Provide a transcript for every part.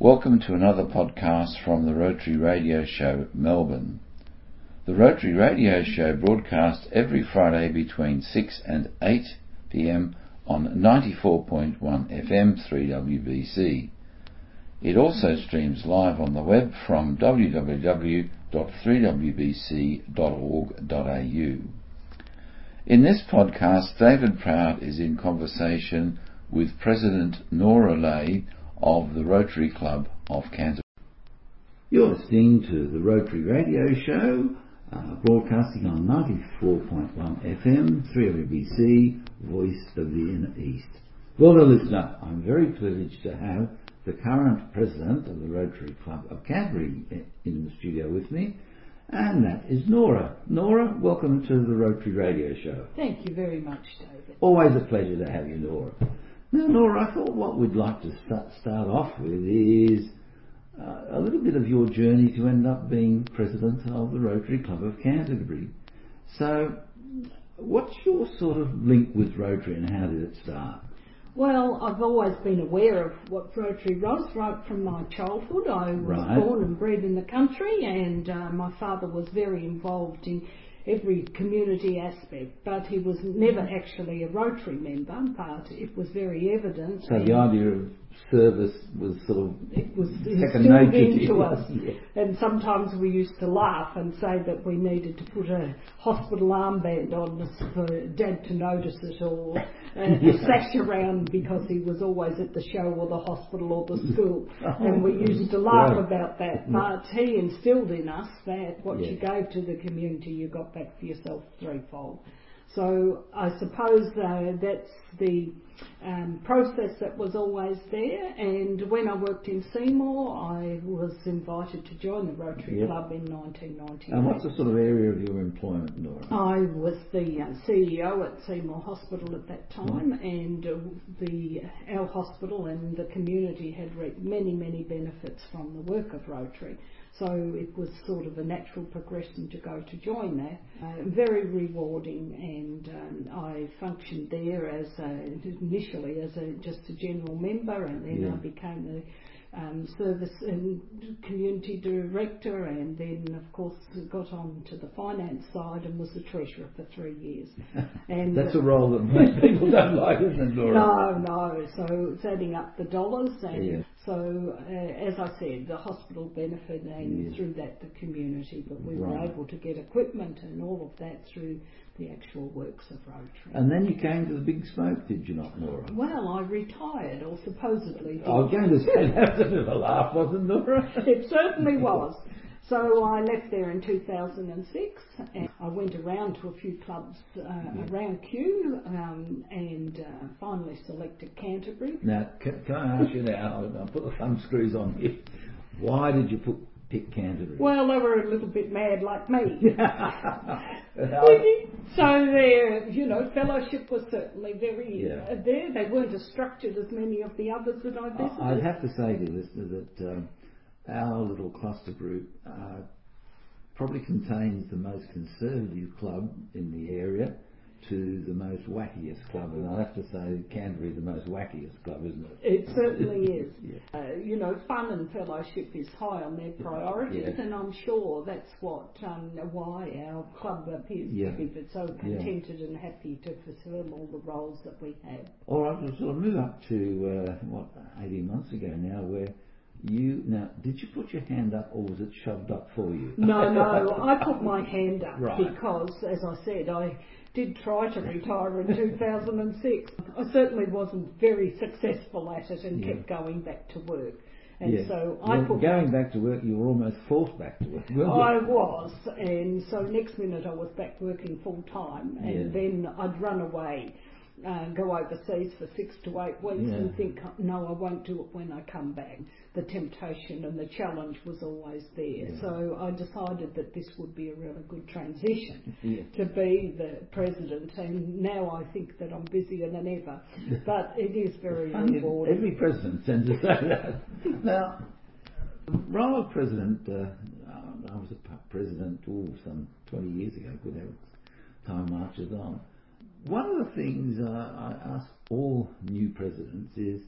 Welcome to another podcast from the Rotary Radio Show, Melbourne. The Rotary Radio Show broadcasts every Friday between 6 and 8 pm on 94.1 FM 3WBC. It also streams live on the web from www.3wbc.org.au. In this podcast, David Proud is in conversation with President Nora Ley of the Rotary Club of Canterbury. You're listening to the Rotary Radio Show, uh, broadcasting on 94.1 FM, 3WBC, Voice of the Inner East. Well, listener, I'm very privileged to have the current president of the Rotary Club of Canterbury in the studio with me, and that is Nora. Nora, welcome to the Rotary Radio Show. Thank you very much, David. Always a pleasure to have you, Nora. Now, Nora, I thought what we'd like to start, start off with is uh, a little bit of your journey to end up being president of the Rotary Club of Canterbury. So, what's your sort of link with Rotary and how did it start? Well, I've always been aware of what Rotary was right from my childhood. I was Right. born and bred in the country, and uh, my father was very involved in every community aspect, but he was never actually a Rotary member, but it was very evident. So the idea of service was sort of it was second instilled into us. Yeah. And sometimes we used to laugh and say that we needed to put a hospital armband on us for Dad to notice it or a, a sash around because he was always at the show or the hospital or the school. Oh, and we used to laugh Right. about that. But he instilled in us that what you gave to the community, you got back for yourself threefold. So I suppose uh, that's the um, process that was always there. And when I worked in Seymour, I was invited to join the Rotary Yep. Club in 1990. And what's the sort of area of your employment, Nora? I was the uh, CEO at Seymour Hospital at that time, and uh, the our hospital and the community had reaped many, many benefits from the work of Rotary. So it was sort of a natural progression to go to join that. Uh, very rewarding, and um, I functioned there as a, initially as a just a general member, and then. I became the um, service and community director, and then of course got on to the finance side and was the treasurer for three years. And That's a role that most people don't like, isn't it, Nora? no, no. So it's adding up the dollars, so uh, as I said, the hospital benefit, and Yeah. through that the community. But we were able to get equipment and all of that through the actual works of Rotary. And then you came to the big smoke, did you not, Nora? well, I retired, or supposedly. I was going to say that was a bit of a laugh, wasn't it, Nora? It certainly was. So I left there in 2006 and I went around to a few clubs uh, around Kew um, and uh, finally selected Canterbury. Now, can, can I ask you now, I'll put the thumb screws on here. Why did you put pick Canterbury? Well, they were a little bit mad like me. So their, you know, fellowship was certainly very Yeah. uh, there. They weren't as structured as many of the others that I visited. I'd have to say to you, listener, that um, our little cluster group uh, probably contains the most conservative club in the area to the most wackiest club. And I'd have to say Canterbury is the most wackiest club, isn't it? It certainly is. Yeah. Uh, you know, fun and fellowship is high on their priorities, Yeah. and I'm sure that's what um, why our club appears Yeah. to be but so contented and happy to fulfil all the roles that we have. All right, we'll sort of move up to, uh, what, 18 months ago now, where you, now, did you put your hand up or was it shoved up for you? No, no, I put my hand up Right. because, as I said, I did try to retire in 2006. I certainly wasn't very successful at it and Yeah. kept going back to work. And Yeah. so I Well, put going back to work, you were almost forced back to work. weren't you? I was, and so next minute I was back working full time, and Yeah. then I'd run away, uh, go overseas for six to eight weeks, Yeah. and think, no, I won't do it when I come back. The temptation and the challenge was always there, Yeah. so I decided that this would be a really good transition Yeah. to be the president, and now I think that I'm busier than ever, but it is very rewarding. every president tends to say that. Now, the role of president, uh, I was a president ooh, some 20 years ago, good heavens, time marches on. One of the things uh, I ask all new presidents is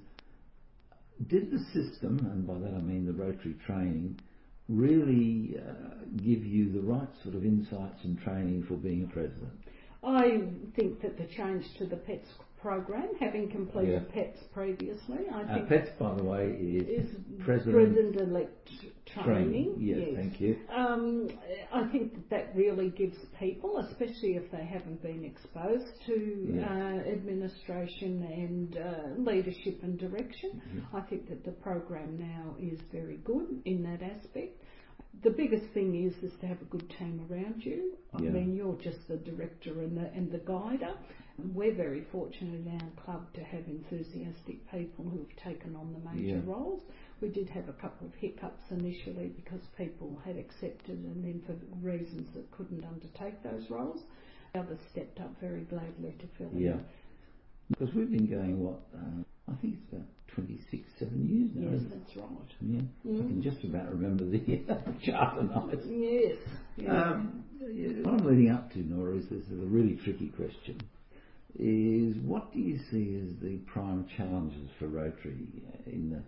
did the system, and by that I mean the Rotary training, really uh, give you the right sort of insights and training for being a president? I think that the change to the PETS program, having completed yeah. PETS previously. I uh, think PETS, by the way, is, is President-elect training. Yes, yes, thank you. Um, I think that, that really gives people, especially if they haven't been exposed to yeah. uh, administration and uh, leadership and direction, mm-hmm. I think that the program now is very good in that aspect the biggest thing is is to have a good team around you. I mean, you're just the director and the and the guider. And we're very fortunate in our club to have enthusiastic people who've taken on the major yeah. roles. We did have a couple of hiccups initially because people had accepted and then for reasons that couldn't undertake those roles. Others stepped up very gladly to fill yeah. in. Because we've been going, what, uh, I think it's about 26, 7 years now. Yes, that's right. Yeah. Mm. I can just about remember the charter nights. Yes. Um, what I'm leading up to, Nora, is this is a really tricky question. Is what do you see as the prime challenges for Rotary in the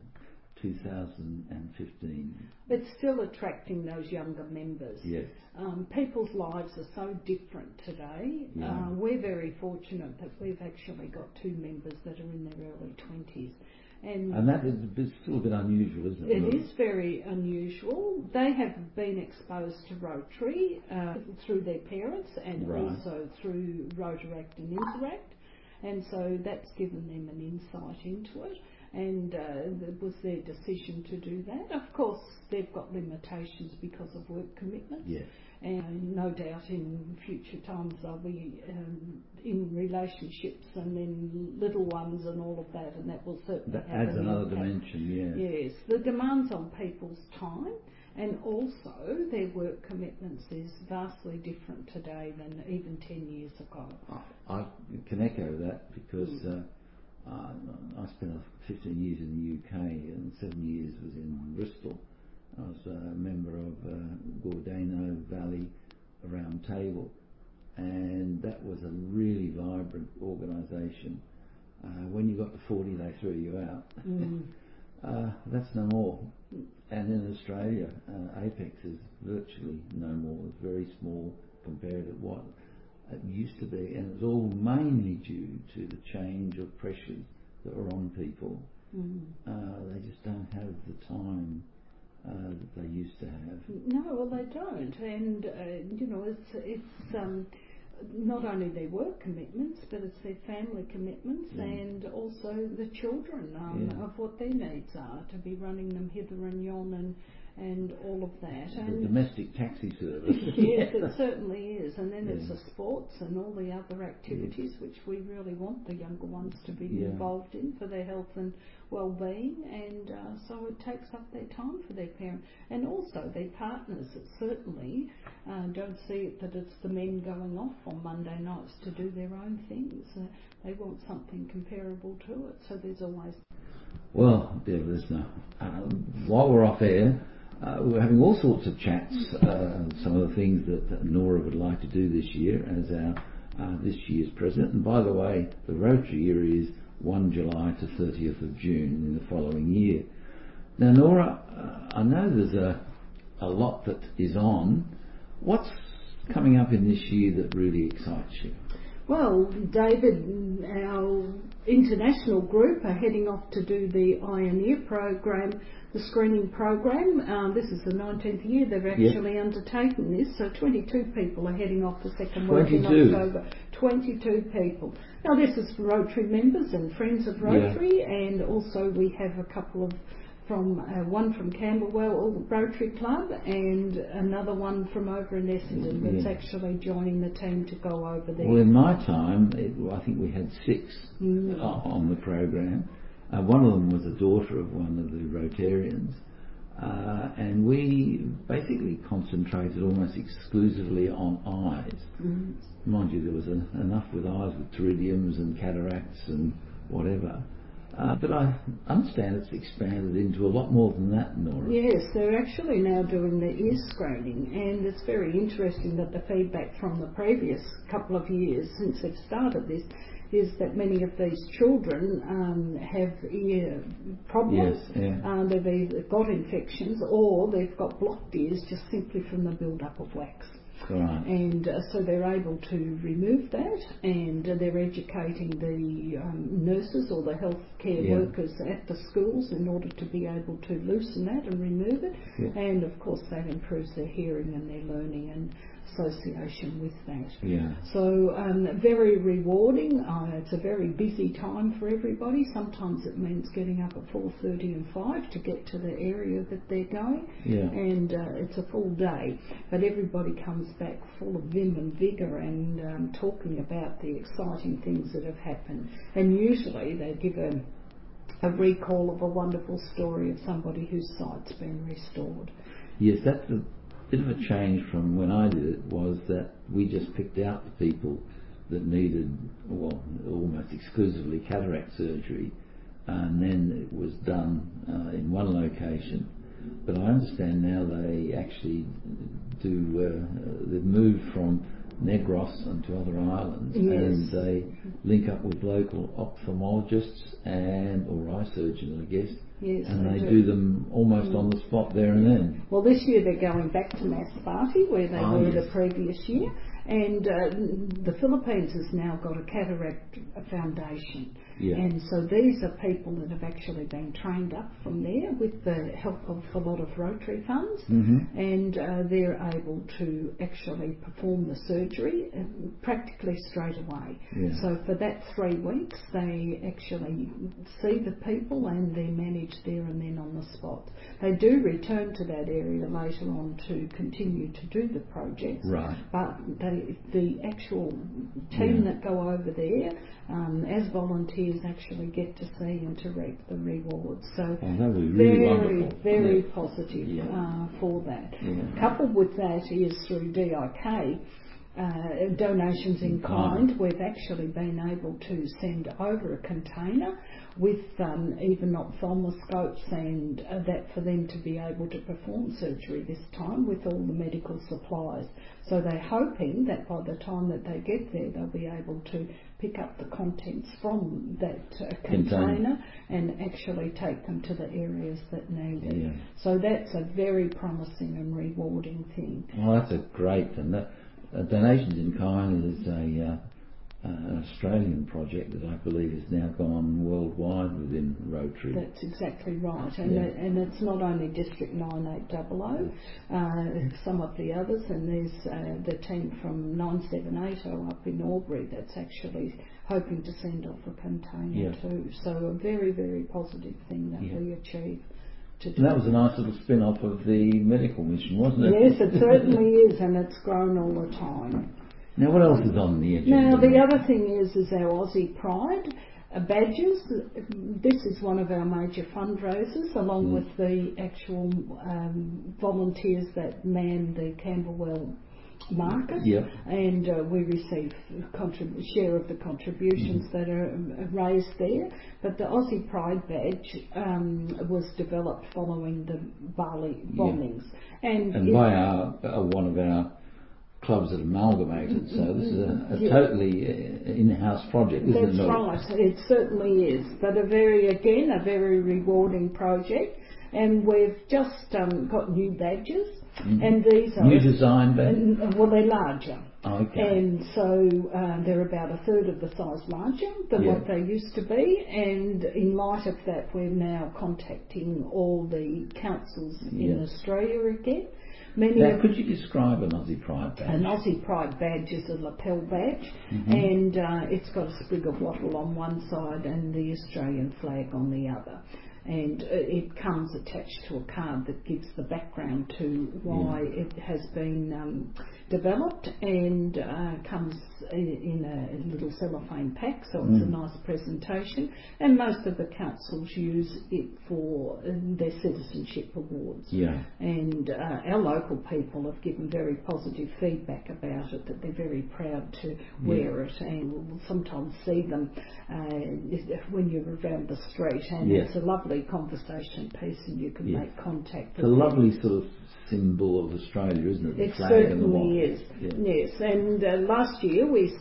2015? It's still attracting those younger members. Yes. Um, people's lives are so different today. Yeah. Uh, we're very fortunate that we've actually got two members that are in their early 20s. And, and that is still a bit unusual, isn't it? It is very unusual. They have been exposed to Rotary uh, through their parents and right. also through Rotaract and Interact, and so that's given them an insight into it and uh, it was their decision to do that. Of course, they've got limitations because of work commitments. Yes. And no doubt in future times they'll be um, in relationships and then little ones and all of that, and that will certainly that adds another impact. dimension. Yes. Yes, the demands on people's time and also their work commitments is vastly different today than even 10 years ago. I, I can echo that because. Mm. Uh, uh, I spent 15 years in the UK and seven years was in Bristol. I was a member of uh, Gordano Valley Round Table, and that was a really vibrant organisation. Uh, when you got to 40, they threw you out. Mm. uh, that's no more. And in Australia, uh, Apex is virtually no more. It's very small compared to what it used to be, and it's all mainly due to the change of pressures that are on people. Mm. Uh, they just don't have the time uh, that they used to have. No, well, they don't, and uh, you know, it's it's. Um, not only their work commitments, but it's their family commitments yeah. and also the children um, yeah. of what their needs are to be running them hither and yon and and all of that. The and domestic taxi service. yes, it certainly is. And then yeah. it's the sports and all the other activities which we really want the younger ones to be yeah. involved in for their health and well-being. And uh, so it takes up their time for their parents and also their partners. That certainly uh, don't see it that it's the men going off on Monday nights to do their own things. Uh, they want something comparable to it. So there's always. Well, dear listener, uh, while we're off air, uh, we're having all sorts of chats, uh, some of the things that Nora would like to do this year as our uh, this year's president. And by the way, the Rotary year is 1 July to 30th of June in the following year. Now, Nora, uh, I know there's a, a lot that is on. What's coming up in this year that really excites you? Well, David, our international group are heading off to do the Ioneer program, the screening program. Um, this is the 19th year they've actually yep. undertaken this, so 22 people are heading off the second week in October. 22 people. Now, this is for Rotary members and friends of Rotary, yeah. and also we have a couple of from uh, one from Camberwell Rotary Club and another one from over in Essendon that's yeah. actually joining the team to go over there. Well, in my time, it, I think we had six mm. on the program. Uh, one of them was a daughter of one of the Rotarians. Uh, and we basically concentrated almost exclusively on eyes. Mm. Mind you, there was a, enough with eyes with pterygiums and cataracts and whatever. Uh, but I understand it's expanded into a lot more than that, Nora. Yes, they're actually now doing the ear screening, and it's very interesting that the feedback from the previous couple of years since they've started this is that many of these children um, have ear problems. Yes, yeah. Um, they've either got infections or they've got blocked ears just simply from the build-up of wax. Right. And uh, so they're able to remove that, and uh, they're educating the um, nurses or the healthcare Yeah. workers at the schools in order to be able to loosen that and remove it. Yeah. And of course, that improves their hearing and their learning and association with that. Yeah. So um, very rewarding. Uh, it's a very busy time for everybody. Sometimes it means getting up at 4:30 and 5 to get to the area that they're going, Yeah. and uh, it's a full day. But everybody comes back full of vim and vigour and um, talking about the exciting things that have happened. And usually they give a a recall of a wonderful story of somebody whose sight's been restored. Yes, that's a bit of a change from when I did it. Was that we just picked out the people that needed, well, almost exclusively cataract surgery, and then it was done uh, in one location. But I understand now they actually do. Uh, they've moved from Negros and to other islands, Yes. and they link up with local ophthalmologists and or eye surgeons, I guess. Yes, and they they do. do them almost on the spot there and then. Well, this year they're going back to Masbate, where they Ah, were yes. the previous year, and uh, the Philippines has now got a cataract foundation. Yeah. And so these are people that have actually been trained up from there with the help of a lot of Rotary funds, Mm-hmm. and uh, they're able to actually perform the surgery uh, practically straight away. Yeah. So for that three weeks, they actually see the people and they're managed there and then on the spot. They do return to that area later on to continue to do the projects. Right. But they, the actual team Yeah. that go over there, um, as volunteers, actually get to see and to reap the rewards. So Oh, that would be really very, wonderful. very Yeah. positive Yeah. uh, for that. Yeah. Coupled with that is through DIK. Uh, donations in In kind. kind, we've actually been able to send over a container with um, even ophthalmoscopes and uh, that for them to be able to perform surgery this time with all the medical supplies. So they're hoping that by the time that they get there, they'll be able to pick up the contents from that uh, Container. and actually take them to the areas that need it. Yeah. So that's a very promising and rewarding thing. Well, that's a great and that uh, donations in kind is a uh, uh, an Australian project that I believe has now gone worldwide within Rotary. That's exactly right, and Yeah. it, and it's not only District 9800, uh, some of the others, and there's uh, the team from 9780 up in Albury that's actually hoping to send off a container Yeah. too. So a very very positive thing that Yeah. we achieve to do. and that was a nice little spin-off of the medical mission, wasn't it? Yes, it certainly is, and it's grown all the time. Now, what else is on the agenda? Now, the other thing is, is our Aussie Pride uh, badges. This is one of our major fundraisers, along Mm. with the actual um, volunteers that man the Camberwell market. Yep. And uh, we receive contrib- share of the contributions Mm-hmm. that are um, raised there. But the Aussie Pride badge um, was developed following the Bali Yeah. bombings. And, and by our uh, one of our clubs that amalgamated, so this is a, a Yeah. totally uh, in-house project, isn't That's it? Not- right, it certainly is. But a very, again, a very rewarding project. And we've just um, got new badges, and these are New design, badges. and, well, they're larger. okay. And so uh, they're about a third of the size larger than Yeah. what they used to be. And in light of that, we're now contacting all the councils in Australia again. Many now, of could you describe an Aussie Pride badge? an Aussie Pride badge is a lapel badge, Mm-hmm. and uh, it's got a sprig of wattle on one side and the Australian flag on the other. And uh, it comes attached to a card that gives the background to why it has been um, developed and uh, comes in a little cellophane pack, so it's a Mm. nice presentation. And most of the councils use it for uh, their citizenship awards. Yeah. And uh, our local people have given very positive feedback about it, that they're very proud to wear it, and we'll sometimes see them uh, when you're around the street, and Yeah. it's a lovely conversation piece, and you can Yeah. make contact It's a them. lovely sort of symbol of Australia, isn't it? The It flag and the certainly Yeah. Yes, and uh, last year we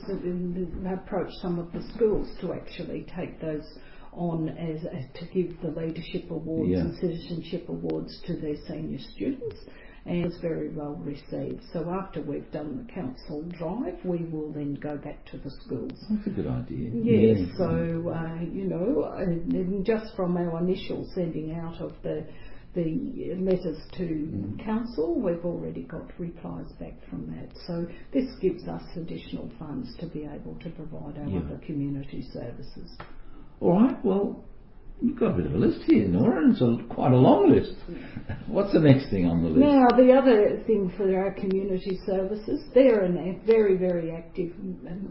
approached some of the schools to actually take those on as, as to give the leadership awards Yeah. and citizenship awards to their senior students. And it was very well received. So after we've done the council drive, we will then go back to the schools. That's a good idea. Yes, Yeah. so uh, you know, and just from our initial sending out of the the letters to Mm. council, we've already got replies back from that. So this gives us additional funds to be able to provide our Yeah. other community services. All right. Well, you've got a bit of a list here, Nora, and it's a, quite a long list. What's the next thing on the list? Now, the other thing for our community services, they're a very, very active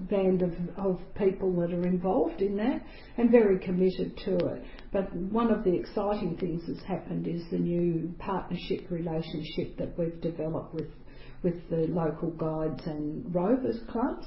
band of, of people that are involved in that and very committed to it. But one of the exciting things that's happened is the new partnership relationship that we've developed with, with the local guides and rovers clubs.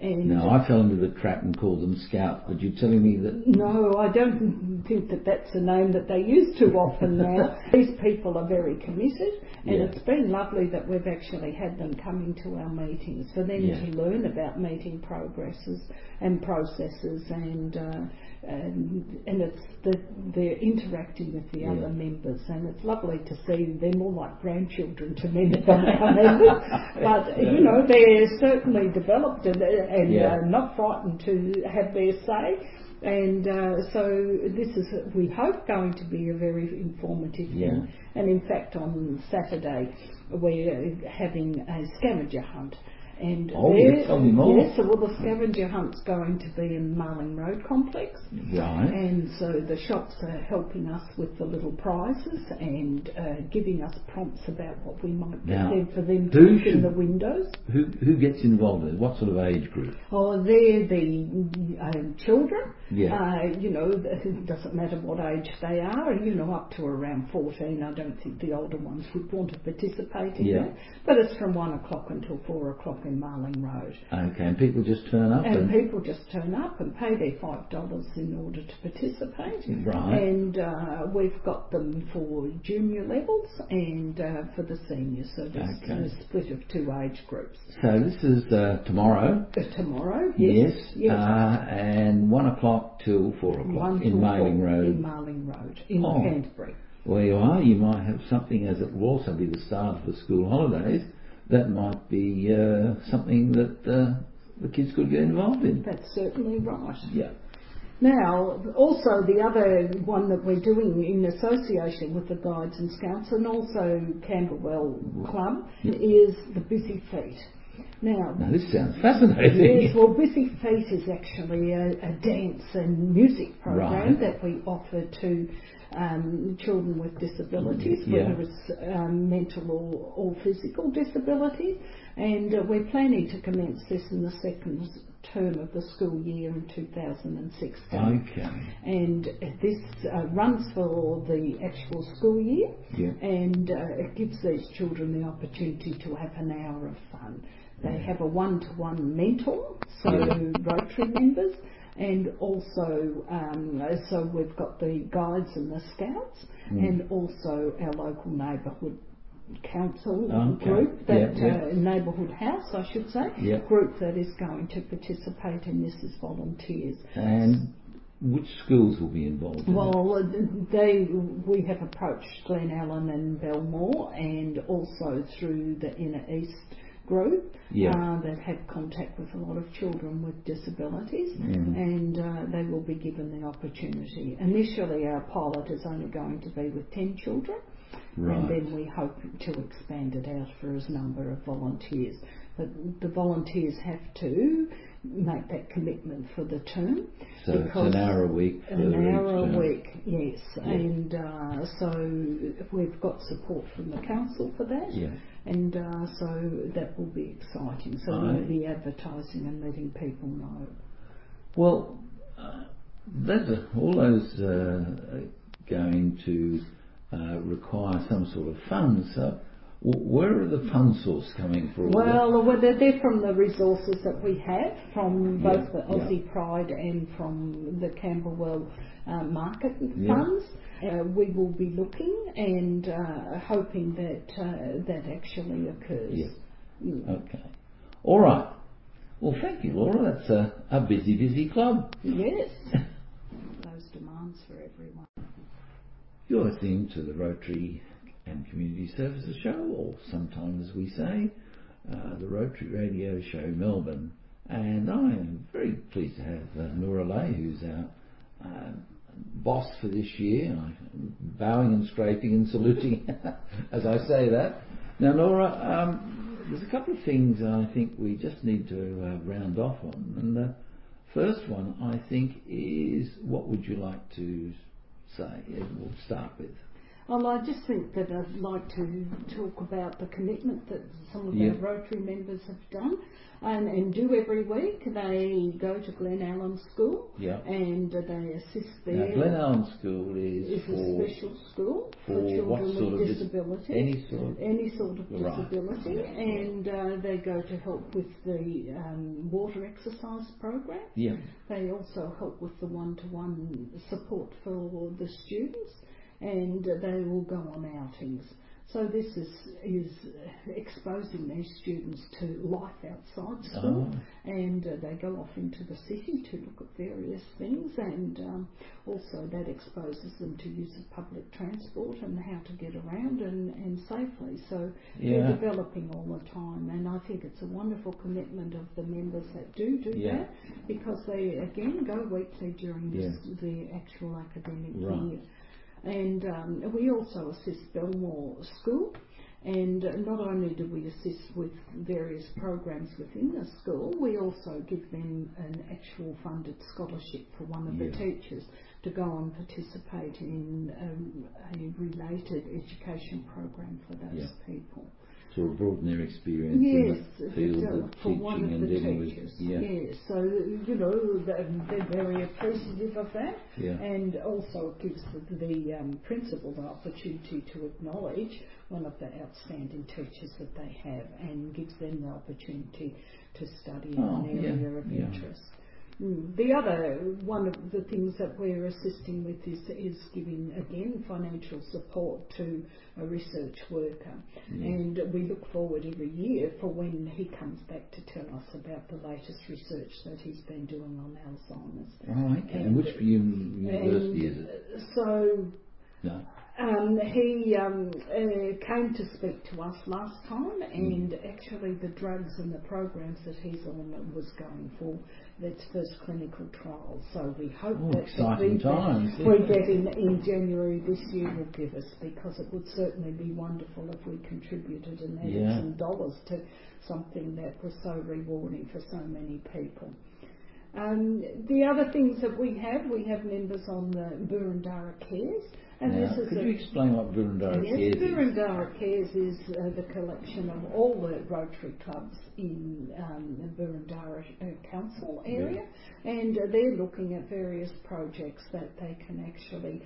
And Now, I fell into the trap and called them scouts, but you're telling me that No, I don't think that that's a name that they use too often now. These people are very committed, and Yeah. it's been lovely that we've actually had them coming to our meetings for them Yeah. to learn about meeting progresses and processes, and uh, and, and it's the, they're interacting with the Yeah. other members, and it's lovely to see them all like grandchildren to of our members. But you know, they're certainly developed and, and Yeah. uh, not frightened to have their say. And uh, so this is, we hope, going to be a very informative Yeah. thing. And in fact, on Saturday we're having a scavenger hunt. And Oh, there- tell me more. Yes, so well, the scavenger hunt's going to be in Maling Road complex. right. And so the shops are helping us with the little prizes and uh, giving us prompts about what we might get Now, them for them to put in the windows. Who who gets involved in it? What sort of age group? Oh, they're the um, children. Yeah. Uh, you know, it doesn't matter what age they are, you know, up to around 14. I don't think the older ones would want to participate in Yeah. that. But it's from 1 o'clock until 4 o'clock in Maling Road. Okay, and people just turn up And and, people just turn up and pay their $5 in order to participate. Right. And uh, we've got them for junior levels and uh, for the seniors. So there's Okay. a split of two age groups. so this is uh, tomorrow. Uh, tomorrow, yes. Yes. Uh, and one o'clock till four o'clock One in four Road. In Maling Road, in Oh. Canterbury. Where you are, you might have something as it will also be the start of the school holidays. That might be uh, something that uh, the kids could get involved in. That's certainly right. Yeah. Now, also the other one that we're doing in association with the Guides and Scouts and also Camberwell Club is the Busy Feet. Now, Now this sounds fascinating. Yes, well, Busy Feet is actually a, a dance and music program Right. that we offer to um, children with disabilities, Yeah. whether it's um, mental or, or physical disabilities. And uh, we're planning to commence this in the second term of the school year in 2016. Okay. And this uh, runs for the actual school year Yeah. and uh, it gives these children the opportunity to have an hour of fun. They have a one-to-one mentor, so. Rotary members, and also um, so we've got the guides and the scouts, Mm. and also our local neighbourhood council Okay. group, that Yeah, yeah. Uh, neighbourhood house, I should say, Yeah. group that is going to participate in this as volunteers. And which schools will be involved? In it? Well, they we have approached Glenallen and Belmore, and also through the Inner East group Yeah. uh, that have contact with a lot of children with disabilities, Mhm. and uh, they will be given the opportunity. Initially, our pilot is only going to be with ten children. Right. And then we hope to expand it out for as number of volunteers. But the volunteers have to make that commitment for the term. So it's an hour a week An hour a week, yes. Yeah. And uh, so we've got support from the council for that. Yeah. And uh, so that will be exciting. So we'll be advertising and letting people know. Well, uh, that's a, all those uh, are going to uh, require some sort of funds. So, w- where are the fund source coming from? Well, well, they're, from the resources that we have from both Yeah, the Aussie Pride and from the Camberwell uh, market Yeah. funds. Uh, we will be looking and uh, hoping that uh, that actually occurs. Yeah. Mm. Okay. All right. Well, thank you, Laura. That's a, a busy, busy club. Yes. Those demands for everyone. You're listening to the Rotary and Community Services Show, or sometimes we say uh, the Rotary Radio Show Melbourne. And I am very pleased to have uh, Nora Ley, who's our uh, boss for this year. I'm bowing and scraping and saluting as I say that. Now, Nora, um, there's a couple of things I think we just need to uh, round off on. And the first one, I think, is what would you like to say? We'll start with. Well, I just think that I'd like to talk about the commitment that some of Yeah. our Rotary members have done and, and do every week. They go to Glenallen School Yeah. and uh, they assist Now, there. Glenallen School is is a special school for, for children sort with of dis- disability. any sort of any sort of disability, and uh, they go to help with the um, water exercise program. yeah, They also help with the one-to-one support for the students, and they will go on outings. So this is is exposing these students to life outside school, Oh. and uh, they go off into the city to look at various things, and um, also that exposes them to use of public transport and how to get around and, and safely. So Yeah. they're developing all the time, and I think it's a wonderful commitment of the members that do do Yeah. that because they again go weekly during this, Yeah. the actual academic Right. year. And um, we also assist Belmore School, and not only do we assist with various programs within the school, we also give them an actual funded scholarship for one of the teachers to go and participate in um, a related education program for those Yeah. people. Sort of broaden their experience Yes, in the field uh, of for teaching one of and dealing teachers. with yeah, Yes, so you know they're, very appreciative of that, yeah, and also it gives the, the um, principal the opportunity to acknowledge one of the outstanding teachers that they have, and gives them the opportunity to study in Oh, an yeah, area of yeah. interest. Mm. The other one of the things that we're assisting with is, is giving again financial support to a research worker, yeah. and we look forward every year for when he comes back to tell us about the latest research that he's been doing on Alzheimer's. Oh, okay. And, and- which university is it? So No. Um, he um, uh, came to speak to us last time, and actually the drugs and the programs that he's on was going for its first clinical trial. So we hope Oh, that exciting times. we get in, in January this year will give us, because it would certainly be wonderful if we contributed and added Yeah. some dollars to something that was so rewarding for so many people. Um, the other things that we have, we have members on the Boroondara Cares, and now, this is could you explain what Boroondara Yes, Cares is? Boroondara Cares is uh, the collection of all the Rotary clubs in um, the Boroondara uh, Council area, and uh, they're looking at various projects that they can actually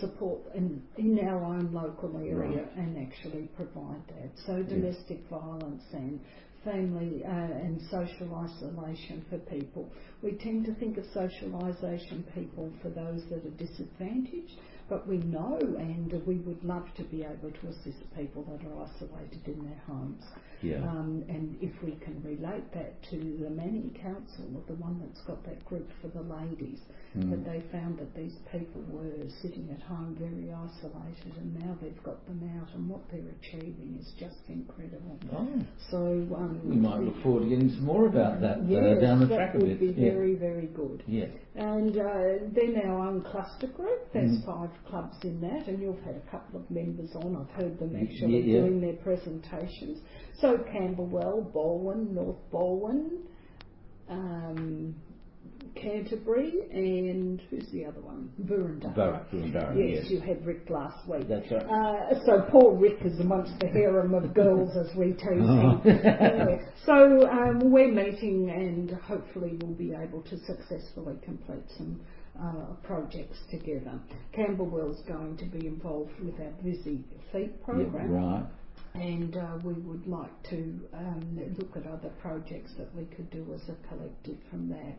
support in, in our own local area and actually provide that. So domestic violence and family uh, and social isolation for people. We tend to think of socialisation people for those that are disadvantaged, but we know and we would love to be able to assist people that are isolated in their homes. Yeah. Um, and if we can relate that to the Manning Council, the one that's got that group for the ladies, Mm. that they found that these people were sitting at home very isolated and now they've got them out and what they're achieving is just incredible. Oh, So um, we might look forward to getting some more about that yes, uh, down the that track a bit. That would be yeah. very, very good. yeah. And uh, then our own cluster group, there's Mm. five clubs in that, and you've had a couple of members on. I've heard them actually yeah, yeah. doing their presentations. So Camberwell, Balwyn, North Balwyn, um, Canterbury, and who's the other one? Boroondara. Yes, yes. you had Rick last week. That's right. Uh, so poor Rick is amongst the harem of girls, as we tease him. Yeah. So um, we're meeting, and hopefully we'll be able to successfully complete some uh, projects together. Camberwell's going to be involved with our Busy Feet Yeah, program right. and uh, we would like to um, look at other projects that we could do as a collective from that.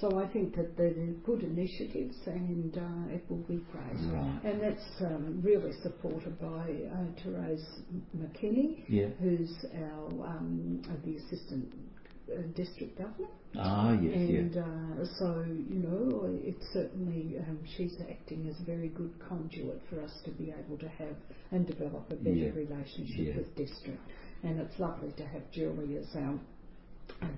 So I think that they're good initiatives and uh, it will be great. Right. And that's um, really supported by uh, Therese McKinney, Yeah. who's our um, the assistant district governor. Ah, yes, And yeah. uh, so, you know, it's certainly, um, she's acting as a very good conduit for us to be able to have and develop a better Yeah. relationship Yeah. with district. And it's lovely to have Julie as our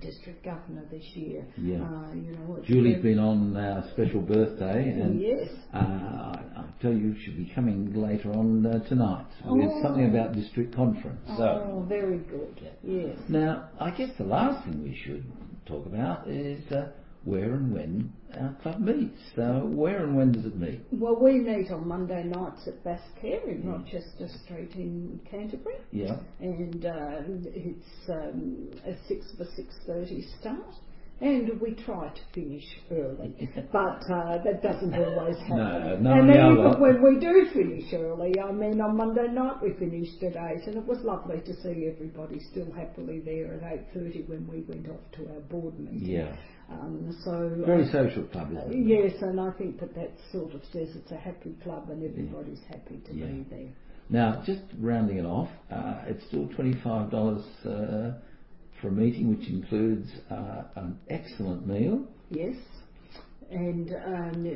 district governor this year. Yeah. Uh, you know, Julie's been on our special birthday, and Yes. uh, I, I tell you, she'll be coming later on uh, tonight Oh. something about district conference. So Oh, very good. Yes. now, I guess the last thing we should talk about is uh, where and when our club meets. So where and when does it meet? Well, we meet on Monday nights at Bascare in Rochester Street in Canterbury. Yeah. and uh, it's um, a six for six thirty start. And we try to finish early, but uh, that doesn't always happen. No, no, and then even when we do finish early, I mean, on Monday night we finished at eight, and it was lovely to see everybody still happily there at eight thirty when we went off to our board meeting. Yeah. Um, so Very social club, isn't it? Yes, and I think that that sort of says it's a happy club and everybody's happy to Yeah. be there. Now, just rounding it off, uh, it's still twenty-five dollars uh, for a meeting, which includes uh, an excellent meal. Yes, and um,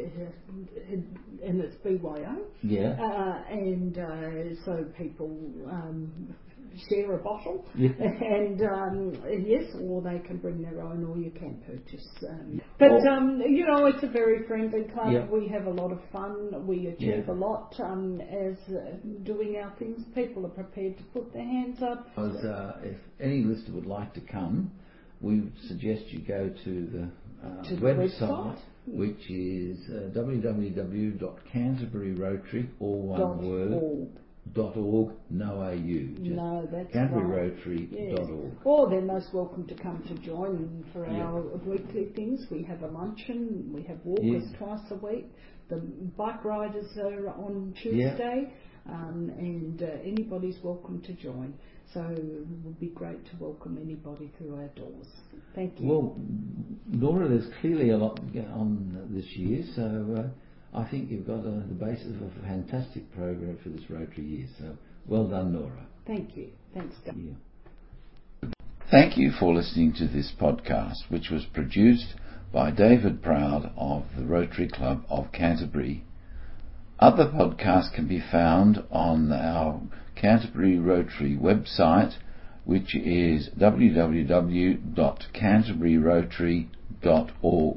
and it's BYO, Yeah. uh, and uh, so people um, share a bottle, Yeah. and um, yes, or they can bring their own, or you can purchase. Um, but Oh. um, you know, it's a very friendly club. Yeah. We have a lot of fun. We achieve Yeah. a lot um, as uh, doing our things. People are prepared to put their hands up. Because uh, if any listener would like to come, we suggest you go to the, uh, To the website, website. which is uh, www.canterburyrotary, all one word, org. Dot org, no au. Just No, that's canterburyrotary Yes. dot org. Or they're most welcome to come to join for Yeah. our weekly things. We have a luncheon, we have walkers Yeah. twice a week. The bike riders are on Yeah. Tuesday, um, and uh, anybody's welcome to join. So it would be great to welcome anybody through our doors. Thank you. Well, Nora, there's clearly a lot on this year, so uh, I think you've got uh, the basis of a fantastic program for this Rotary year. So well done, Nora. Thank you. Thanks, Doug. Yeah. Thank you for listening to this podcast, which was produced by David Proud of the Rotary Club of Canterbury. Other podcasts can be found on our Canterbury Rotary website, which is www.canterburyrotary.org.